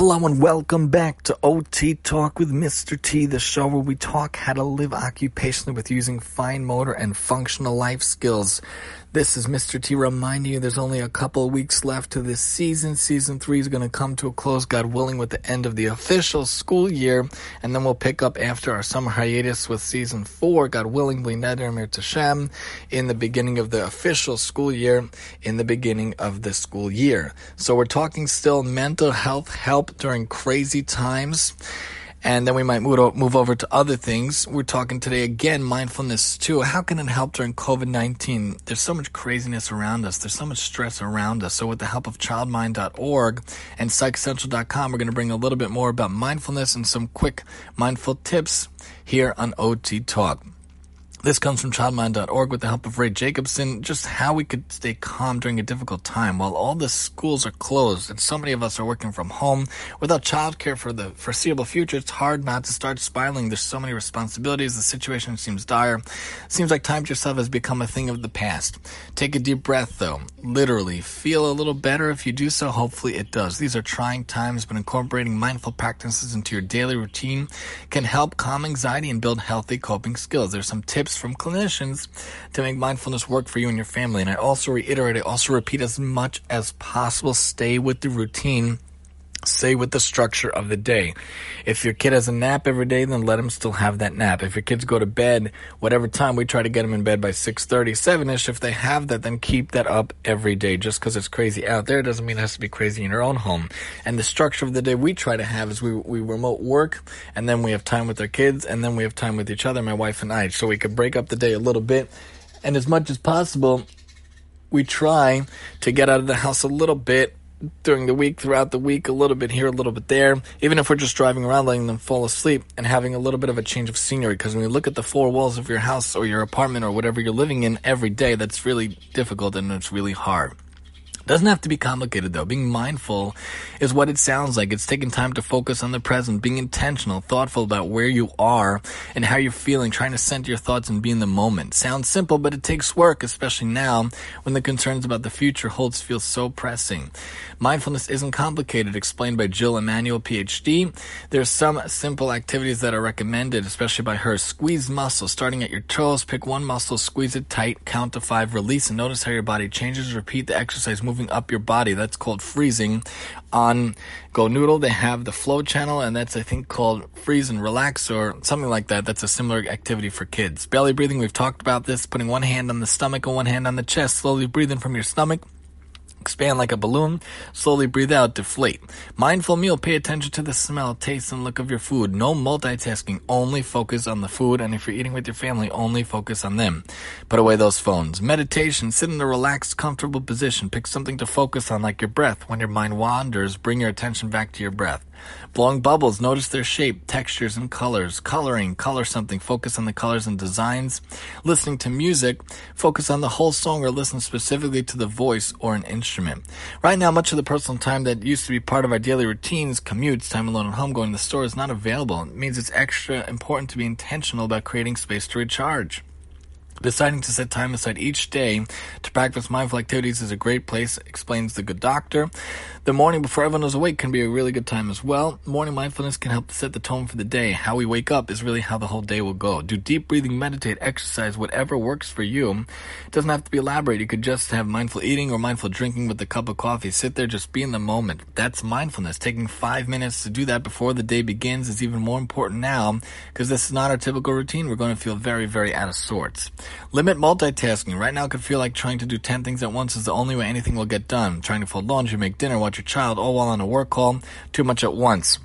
Hello and welcome back to OT Talk with Mr. T, the show where we talk how to live occupationally with using fine motor and functional life skills. This is Mr. T reminding you there's only a couple weeks left to this season. Season three is going to come to a close, God willing, with the end of the official school year. And then we'll pick up after our summer hiatus with season four, God willing, Neder Mir Tashem, in the beginning of the official school year, in the beginning of the school year. So we're talking still mental health help during crazy times and then we might move over to other things. We're talking today again mindfulness too. How can it help during COVID 19? There's so much craziness around us, there's so much stress around us. So, with the help of childmind.org and psychcentral.com, we're going to bring a little bit more about mindfulness and some quick mindful tips here on OT Talk. This comes from childmind.org with the help of Rae Jacobson. Just how we could stay calm during a difficult time while all the schools are closed and so many of us are working from home without childcare for the foreseeable future. It's hard not to start spiraling. There's so many responsibilities. The situation seems dire. Seems like time to yourself has become a thing of the past. Take a deep breath though. Literally feel a little better if you do so. Hopefully it does. These are trying times, but incorporating mindful practices into your daily routine can help calm anxiety and build healthy coping skills. There's some tips tips from clinicians to make mindfulness work for you and your family. And I also reiterate, I also repeat as much as possible, stay with the routine Stay with the structure of the day. If your kid has a nap every day, then let him still have that nap. If your kids go to bed, whatever time, we try to get them in bed by 6.30, 7ish. If they have that, then keep that up every day. Just because it's crazy out there doesn't mean it has to be crazy in your own home. And the structure of the day we try to have is we, we remote work, and then we have time with our kids, and then we have time with each other, my wife and I. So we can break up the day a little bit. And as much as possible, we try to get out of the house a little bit during the week, throughout the week, a little bit here, a little bit there. Even if we're just driving around, letting them fall asleep and having a little bit of a change of scenery. Because when you look at the four walls of your house or your apartment or whatever you're living in every day, that's really difficult and it's really hard. Doesn't have to be complicated though. Being mindful is what it sounds like. It's taking time to focus on the present, being intentional, thoughtful about where you are and how you're feeling, trying to center your thoughts and be in the moment. Sounds simple, but it takes work, especially now when the concerns about the future holds feel so pressing. Mindfulness isn't complicated, explained by Jill Emanuel, PhD. There's some simple activities that are recommended, especially by her. Squeeze muscles, starting at your toes, pick one muscle, squeeze it tight, count to five, release, and notice how your body changes. Repeat the exercise moving up your body. That's called freezing. On GoNoodle, they have the flow channel, and that's, I think, called freeze and relax or something like that. That's a similar activity for kids. Belly breathing, we've talked about this, putting one hand on the stomach and one hand on the chest, slowly breathing from your stomach. Expand like a balloon. Slowly breathe out, deflate. Mindful meal, pay attention to the smell, taste, and look of your food. No multitasking, only focus on the food. And if you're eating with your family, only focus on them. Put away those phones. Meditation, sit in a relaxed, comfortable position. Pick something to focus on, like your breath. When your mind wanders, bring your attention back to your breath. Blowing bubbles, notice their shape, textures, and colors. Coloring, color something, focus on the colors and designs. Listening to music, focus on the whole song or listen specifically to the voice or an instrument. Right now, much of the personal time that used to be part of our daily routines, commutes, time alone at home, going to the store is not available. It means it's extra important to be intentional about creating space to recharge. Deciding to set time aside each day to practice mindful activities is a great place, explains the good doctor. The morning before everyone is awake can be a really good time as well. Morning mindfulness can help set the tone for the day. How we wake up is really how the whole day will go. Do deep breathing, meditate, exercise, whatever works for you. It doesn't have to be elaborate. You could just have mindful eating or mindful drinking with a cup of coffee. Sit there, just be in the moment. That's mindfulness. Taking five minutes to do that before the day begins is even more important now because this is not our typical routine. We're going to feel very, very out of sorts. Limit multitasking. Right now it could feel like trying to do 10 things at once is the only way anything will get done. Trying to fold laundry, make dinner, watch your child, all while on a work call. Too much at once.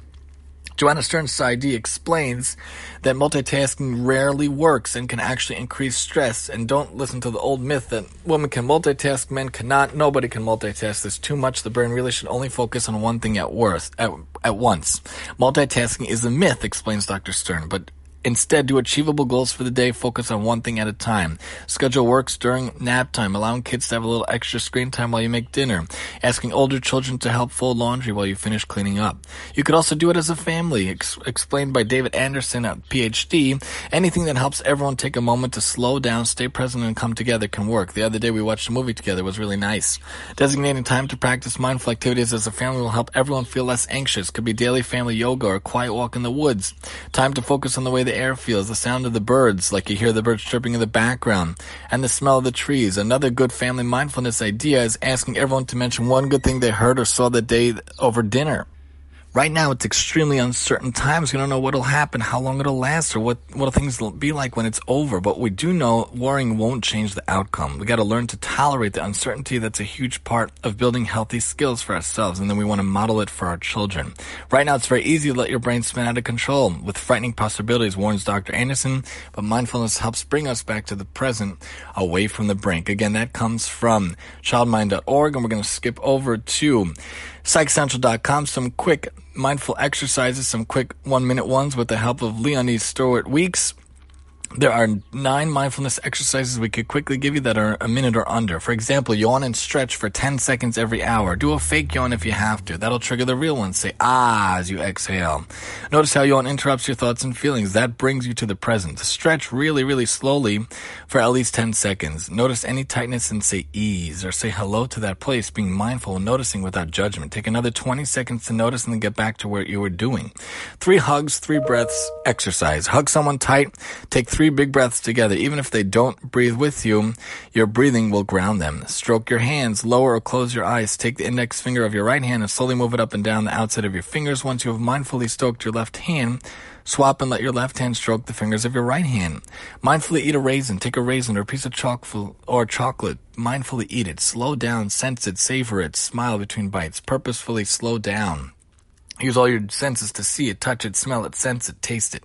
Joanna Stern PsyD explains that multitasking rarely works and can actually increase stress. And don't listen to the old myth that women can multitask, men cannot. Nobody can multitask. There's too much. The brain really should only focus on one thing at worst, at, at once. Multitasking is a myth, explains Dr. Stern, but Instead, do achievable goals for the day. Focus on one thing at a time. Schedule works during nap time, allowing kids to have a little extra screen time while you make dinner. Asking older children to help fold laundry while you finish cleaning up. You could also do it as a family. Ex- explained by David Anderson PhD. Anything that helps everyone take a moment to slow down, stay present, and come together can work. The other day we watched a movie together. It was really nice. Designating time to practice mindful activities as a family will help everyone feel less anxious. Could be daily family yoga or a quiet walk in the woods. Time to focus on the way the air feels, the sound of the birds, like you hear the birds chirping in the background, and the smell of the trees. Another good family mindfulness idea is asking everyone to mention one good thing they heard or saw that day over dinner. Right now, it's extremely uncertain times. We don't know what'll happen, how long it'll last, or what what things will be like when it's over. But we do know worrying won't change the outcome. We got to learn to tolerate the uncertainty. That's a huge part of building healthy skills for ourselves, and then we want to model it for our children. Right now, it's very easy to let your brain spin out of control with frightening possibilities, warns Dr. Anderson. But mindfulness helps bring us back to the present, away from the brink. Again, that comes from childmind.org, and we're going to skip over to PsychCentral.com. Some quick mindful exercises, some quick one minute ones with the help of Leonie Stewart Weeks. There are nine mindfulness exercises we could quickly give you that are a minute or under. For example, yawn and stretch for 10 seconds every hour. Do a fake yawn if you have to. That'll trigger the real one. Say ah as you exhale. Notice how yawn interrupts your thoughts and feelings. That brings you to the present. Stretch really, really slowly for at least 10 seconds. Notice any tightness and say ease or say hello to that place, being mindful and noticing without judgment. Take another 20 seconds to notice and then get back to where you were doing. Three hugs, three breaths, exercise. Hug someone tight. Take three big breaths together. Even if they don't breathe with you, your breathing will ground them. Stroke your hands, lower or close your eyes. Take the index finger of your right hand and slowly move it up and down the outside of your fingers. Once you have mindfully stroked your left hand, swap and let your left hand stroke the fingers of your right hand. Mindfully eat a raisin. Take a raisin or a piece of chocolate or chocolate. Mindfully eat it. Slow down, sense it, savor it, smile between bites. Purposefully slow down. Use all your senses to see it, touch it, smell it, sense it, taste it.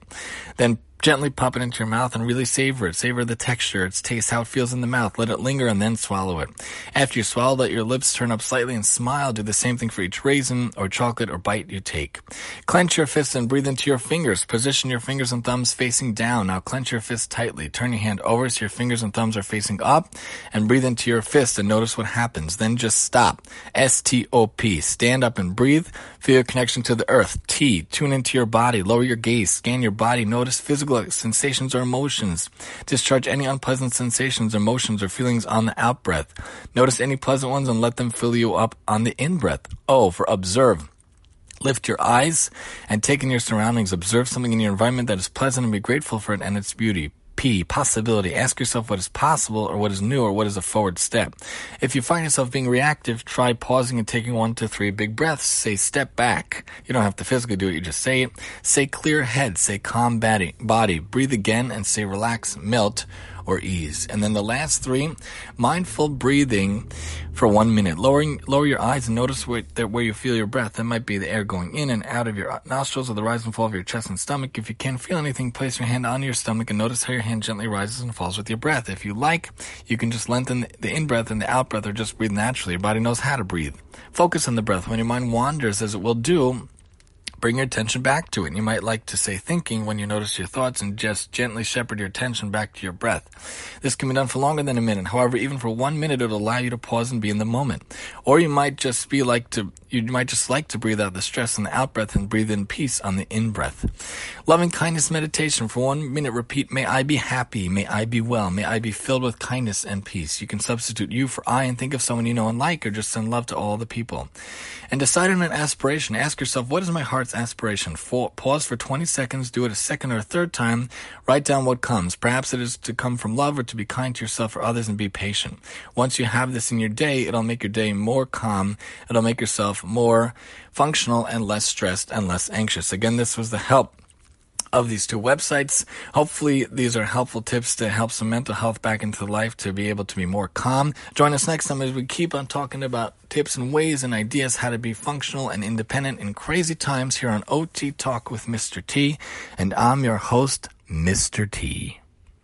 Then Gently pop it into your mouth and really savor it. Savor the texture, its taste, how it feels in the mouth. Let it linger and then swallow it. After you swallow, let your lips turn up slightly and smile. Do the same thing for each raisin or chocolate or bite you take. Clench your fists and breathe into your fingers. Position your fingers and thumbs facing down. Now clench your fists tightly. Turn your hand over so your fingers and thumbs are facing up and breathe into your fist and notice what happens. Then just stop. S-T-O-P. Stand up and breathe. Feel your connection to the earth. T. Tune into your body. Lower your gaze. Scan your body. Notice physical sensations or emotions. Discharge any unpleasant sensations, emotions, or feelings on the out breath. Notice any pleasant ones and let them fill you up on the in breath. O for observe. Lift your eyes and take in your surroundings. Observe something in your environment that is pleasant and be grateful for it and its beauty. P, possibility. Ask yourself what is possible or what is new or what is a forward step. If you find yourself being reactive, try pausing and taking one to three big breaths. Say step back. You don't have to physically do it, you just say it. Say clear head. Say calm body. body. Breathe again and say relax, melt, or ease. And then the last three, mindful breathing for one minute. Lowering, lower your eyes and notice where, where you feel your breath. That might be the air going in and out of your nostrils or the rise and fall of your chest and stomach. If you can't feel anything, place your hand on your stomach and notice how your hand gently rises and falls with your breath. If you like, you can just lengthen the in breath and the out breath or just breathe naturally. Your body knows how to breathe. Focus on the breath. When your mind wanders, as it will do, bring your attention back to it. And you might like to say thinking when you notice your thoughts and just gently shepherd your attention back to your breath. This can be done for longer than a minute. However, even for one minute, it'll allow you to pause and be in the moment. Or you might just be like to, you might just like to breathe out the stress on the out breath and breathe in peace on the in breath. Loving kindness meditation for one minute. Repeat, may I be happy. May I be well. May I be filled with kindness and peace. You can substitute you for I and think of someone you know and like or just send love to all the people. And decide on an aspiration. Ask yourself, what is my heart's aspiration. For, pause for 20 seconds, do it a second or a third time, write down what comes. Perhaps it is to come from love or to be kind to yourself or others and be patient. Once you have this in your day, it'll make your day more calm. It'll make more functional and less stressed and less anxious. Again, this was the help of these two websites. Hopefully, these are helpful tips to help some mental health back into life to be able to be more calm. Join us next time as we keep on talking about tips and ways and ideas how to be functional and independent in crazy times here on OT Talk with Mr. T. And I'm your host, Mr. T.